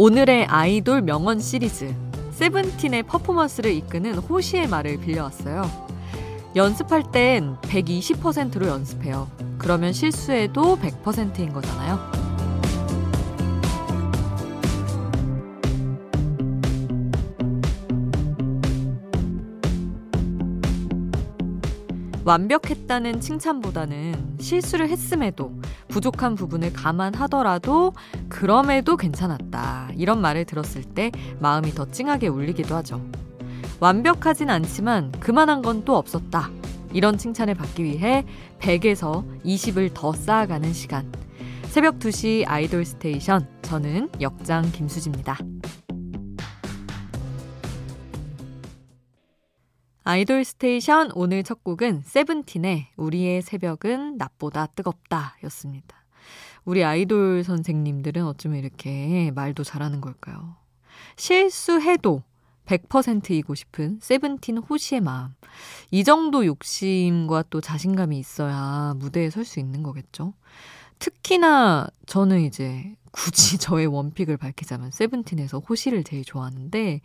오늘의 아이돌 명언 시리즈 세븐틴의 퍼포먼스를 이끄는 호시의 말을 빌려왔어요. 연습할 땐 120%로 연습해요. 그러면 실수해도 100%인 거잖아요. 완벽했다는 칭찬보다는 실수를 했음에도 부족한 부분을 감안하더라도 그럼에도 괜찮았다. 이런 말을 들었을 때 마음이 더 찡하게 울리기도 하죠. 완벽하진 않지만 그만한 건 또 없었다. 이런 칭찬을 받기 위해 100에서 20을 더 쌓아가는 시간. 새벽 2시 아이돌 스테이션. 저는 역장 김수지입니다. 아이돌 스테이션 오늘 첫 곡은 세븐틴의 우리의 새벽은 낮보다 뜨겁다 였습니다. 우리 아이돌 선생님들은 어쩌면 이렇게 말도 잘하는 걸까요? 실수해도 100%이고 싶은 세븐틴 호시의 마음. 이 정도 욕심과 또 자신감이 있어야 무대에 설 수 있는 거겠죠. 특히나 저는 이제 굳이 저의 원픽을 밝히자면 세븐틴에서 호시를 제일 좋아하는데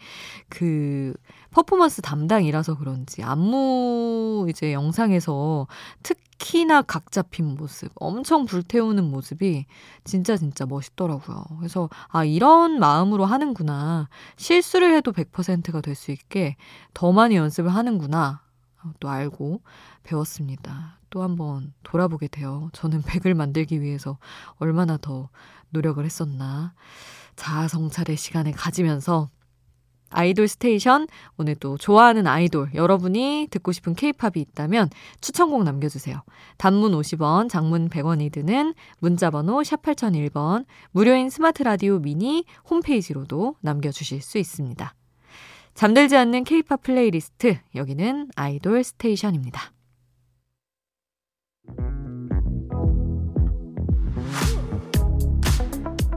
그 퍼포먼스 담당이라서 그런지 안무 이제 영상에서 특히나 각 잡힌 모습 엄청 불태우는 모습이 진짜 진짜 멋있더라고요. 그래서 아 이런 마음으로 하는구나 실수를 해도 100%가 될 수 있게 더 많이 연습을 하는구나 또 알고 배웠습니다. 또 한번 돌아보게 돼요. 저는 백을 만들기 위해서 얼마나 더 노력을 했었나. 자아 성찰의 시간을 가지면서 아이돌 스테이션 오늘 또 좋아하는 아이돌 여러분이 듣고 싶은 케이팝이 있다면 추천곡 남겨주세요. 단문 50원, 장문 100원이 드는 문자번호 샵 8001번 무료인 스마트 라디오 미니 홈페이지로도 남겨주실 수 있습니다. 잠들지 않는 케이팝 플레이리스트 여기는 아이돌 스테이션입니다.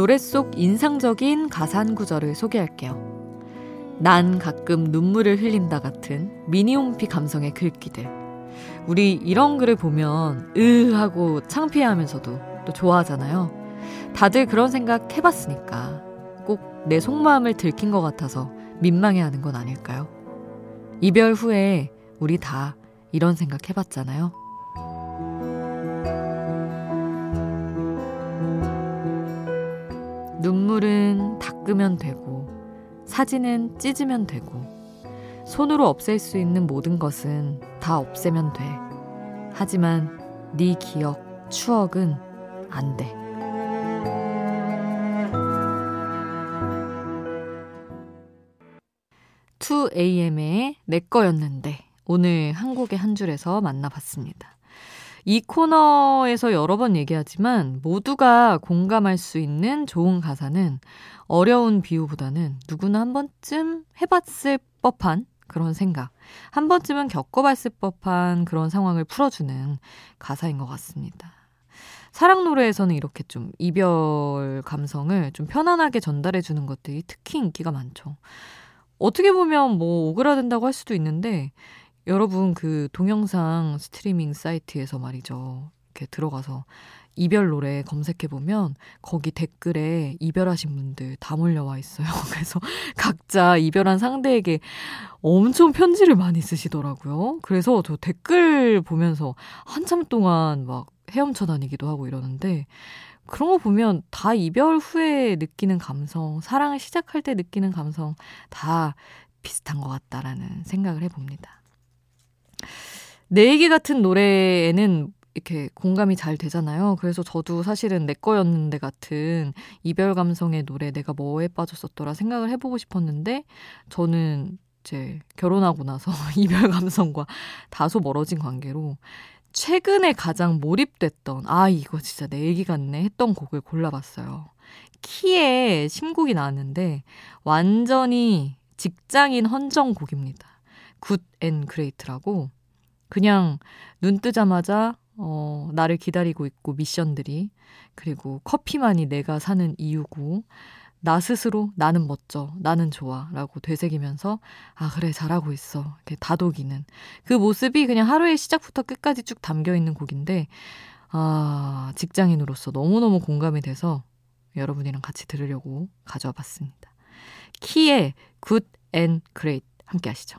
노래 속 인상적인 가사 한 구절을 소개할게요. 난 가끔 눈물을 흘린다 같은 미니홈피 감성의 글귀들. 우리 이런 글을 보면 으 하고 창피해하면서도 또 좋아하잖아요. 다들 그런 생각 해봤으니까 꼭 내 속마음을 들킨 것 같아서 민망해하는 건 아닐까요? 이별 후에 우리 다 이런 생각 해봤잖아요. 닦으면 되고, 사진은 찢으면 되고, 손으로 없앨 수 있는 모든 것은 다 없애면 돼. 하지만 네 기억, 추억은 안 돼. 2AM의 내 거였는데 오늘 한국의 한 줄에서 만나봤습니다. 이 코너에서 여러 번 얘기하지만 모두가 공감할 수 있는 좋은 가사는 어려운 비유보다는 누구나 한 번쯤 해봤을 법한 그런 생각, 한 번쯤은 겪어봤을 법한 그런 상황을 풀어주는 가사인 것 같습니다. 사랑 노래에서는 이렇게 좀 이별 감성을 좀 편안하게 전달해 주는 것들이 특히 인기가 많죠. 어떻게 보면 뭐 오그라든다고 할 수도 있는데 여러분 그 동영상 스트리밍 사이트에서 말이죠. 이렇게 들어가서 이별 노래 검색해 보면 거기 댓글에 이별하신 분들 다 몰려와 있어요. 그래서 각자 이별한 상대에게 엄청 편지를 많이 쓰시더라고요. 그래서 저 댓글 보면서 한참 동안 막 헤엄쳐 다니기도 하고 이러는데 그런 거 보면 다 이별 후에 느끼는 감성, 사랑을 시작할 때 느끼는 감성 다 비슷한 것 같다라는 생각을 해봅니다. 내 얘기 같은 노래에는 이렇게 공감이 잘 되잖아요. 그래서 저도 사실은 내 거였는데 같은 이별 감성의 노래 내가 뭐에 빠졌었더라 생각을 해보고 싶었는데 저는 이제 결혼하고 나서 이별 감성과 다소 멀어진 관계로 최근에 가장 몰입됐던 아 이거 진짜 내 얘기 같네 했던 곡을 골라봤어요. 키의 신곡이 나왔는데 완전히 직장인 헌정 곡입니다. Good and Great라고 그냥 눈 뜨자마자 어, 나를 기다리고 있고 미션들이 그리고 커피만이 내가 사는 이유고 나 스스로 나는 멋져, 나는 좋아 라고 되새기면서 아, 그래, 잘하고 있어. 이렇게 다독이는 그 모습이 그냥 하루의 시작부터 끝까지 쭉 담겨 있는 곡인데, 아, 직장인으로서 너무너무 공감이 돼서 여러분이랑 같이 들으려고 가져와 봤습니다. 키의 Good and Great 함께 하시죠.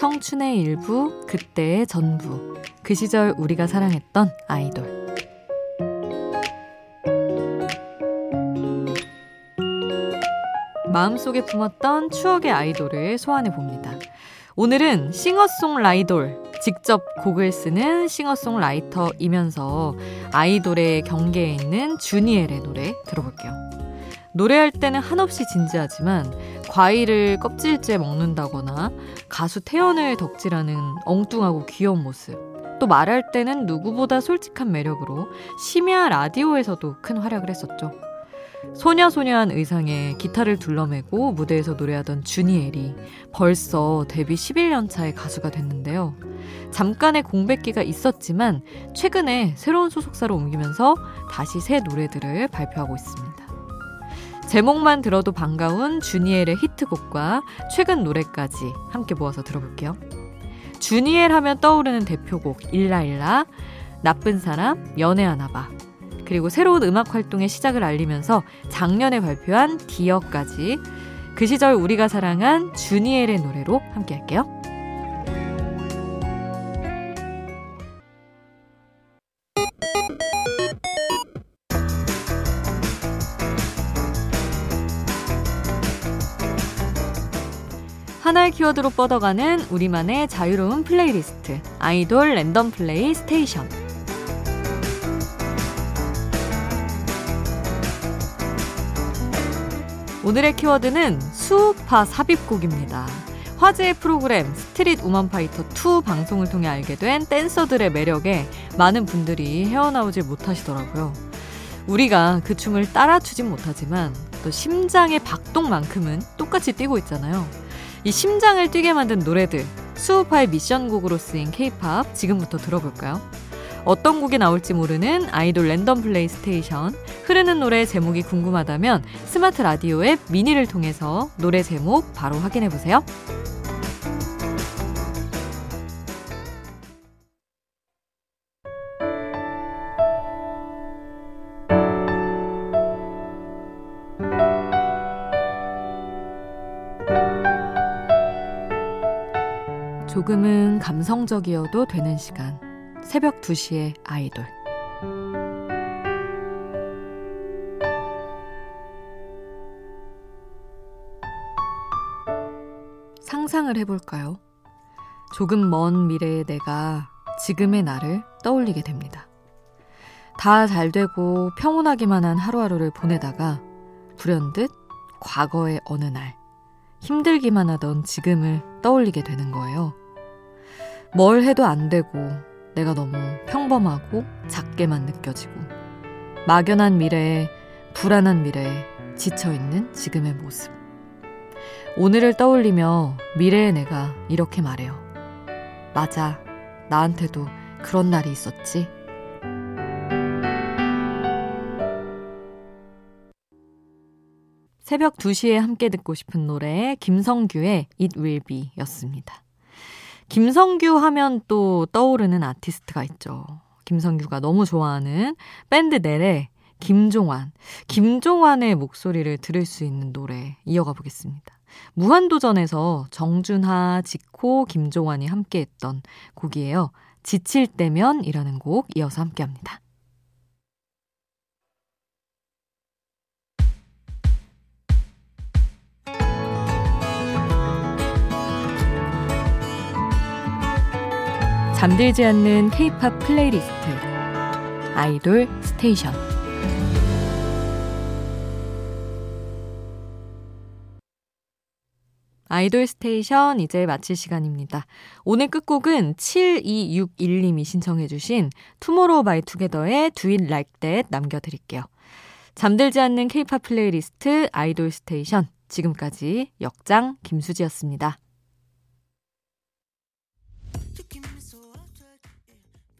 청춘의 일부, 그때의 전부. 그 시절 우리가 사랑했던 아이돌. 마음속에 품었던 추억의 아이돌을 소환해 봅니다. 오늘은 싱어송라이돌, 직접 곡을 쓰는 싱어송라이터이면서 아이돌의 경계에 있는 주니엘의 노래 들어볼게요. 노래할 때는 한없이 진지하지만 과일을 껍질째 먹는다거나 가수 태연을 덕질하는 엉뚱하고 귀여운 모습. 또 말할 때는 누구보다 솔직한 매력으로 심야 라디오에서도 큰 활약을 했었죠. 소녀소녀한 의상에 기타를 둘러매고 무대에서 노래하던 주니엘이 벌써 데뷔 11년 차의 가수가 됐는데요. 잠깐의 공백기가 있었지만 최근에 새로운 소속사로 옮기면서 다시 새 노래들을 발표하고 있습니다. 제목만 들어도 반가운 주니엘의 히트곡과 최근 노래까지 함께 모아서 들어볼게요. 주니엘 하면 떠오르는 대표곡 일라일라, 나쁜 사람, 연애하나봐. 그리고 새로운 음악 활동의 시작을 알리면서 작년에 발표한 디어까지 그 시절 우리가 사랑한 주니엘의 노래로 함께 할게요. 하나의 키워드로 뻗어가는 우리만의 자유로운 플레이리스트 아이돌 랜덤 플레이 스테이션 오늘의 키워드는 스우파 삽입곡입니다. 화제의 프로그램 스트릿 우먼 파이터 2 방송을 통해 알게 된 댄서들의 매력에 많은 분들이 헤어나오질 못하시더라고요. 우리가 그 춤을 따라 추진 못하지만 또 심장의 박동만큼은 똑같이 뛰고 있잖아요. 이 심장을 뛰게 만든 노래들 스우파의 미션곡으로 쓰인 케이팝 지금부터 들어볼까요? 어떤 곡이 나올지 모르는 아이돌 랜덤 플레이 스테이션 흐르는 노래 제목이 궁금하다면 스마트 라디오 앱 미니를 통해서 노래 제목 바로 확인해 보세요. 조금은 감성적이어도 되는 시간. 새벽 2시에 아이돌. 상상을 해볼까요? 조금 먼 미래의 내가 지금의 나를 떠올리게 됩니다. 다 잘 되고 평온하기만 한 하루하루를 보내다가 불현듯 과거의 어느 날 힘들기만 하던 지금을 떠올리게 되는 거예요. 뭘 해도 안 되고 내가 너무 평범하고 작게만 느껴지고 막연한 미래에 불안한 미래에 지쳐있는 지금의 모습. 오늘을 떠올리며 미래의 내가 이렇게 말해요. 맞아. 나한테도 그런 날이 있었지. 새벽 2시에 함께 듣고 싶은 노래 김성규의 It Will Be 였습니다. 김성규 하면 또 떠오르는 아티스트가 있죠. 김성규가 너무 좋아하는 밴드 넬의 김종환. 김종환의 목소리를 들을 수 있는 노래 이어가 보겠습니다. 무한도전에서 정준하, 지코, 김종환이 함께했던 곡이에요. 지칠 때면이라는 곡 이어서 함께합니다. 잠들지 않는 K-팝 플레이리스트 아이돌 스테이션 아이돌 스테이션 이제 마칠 시간입니다. 오늘 끝곡은 7261님이 신청해 주신 투모로우 바이 투게더의 Do It Like That 남겨드릴게요. 잠들지 않는 K-팝 플레이리스트 아이돌 스테이션 지금까지 역장 김수지였습니다.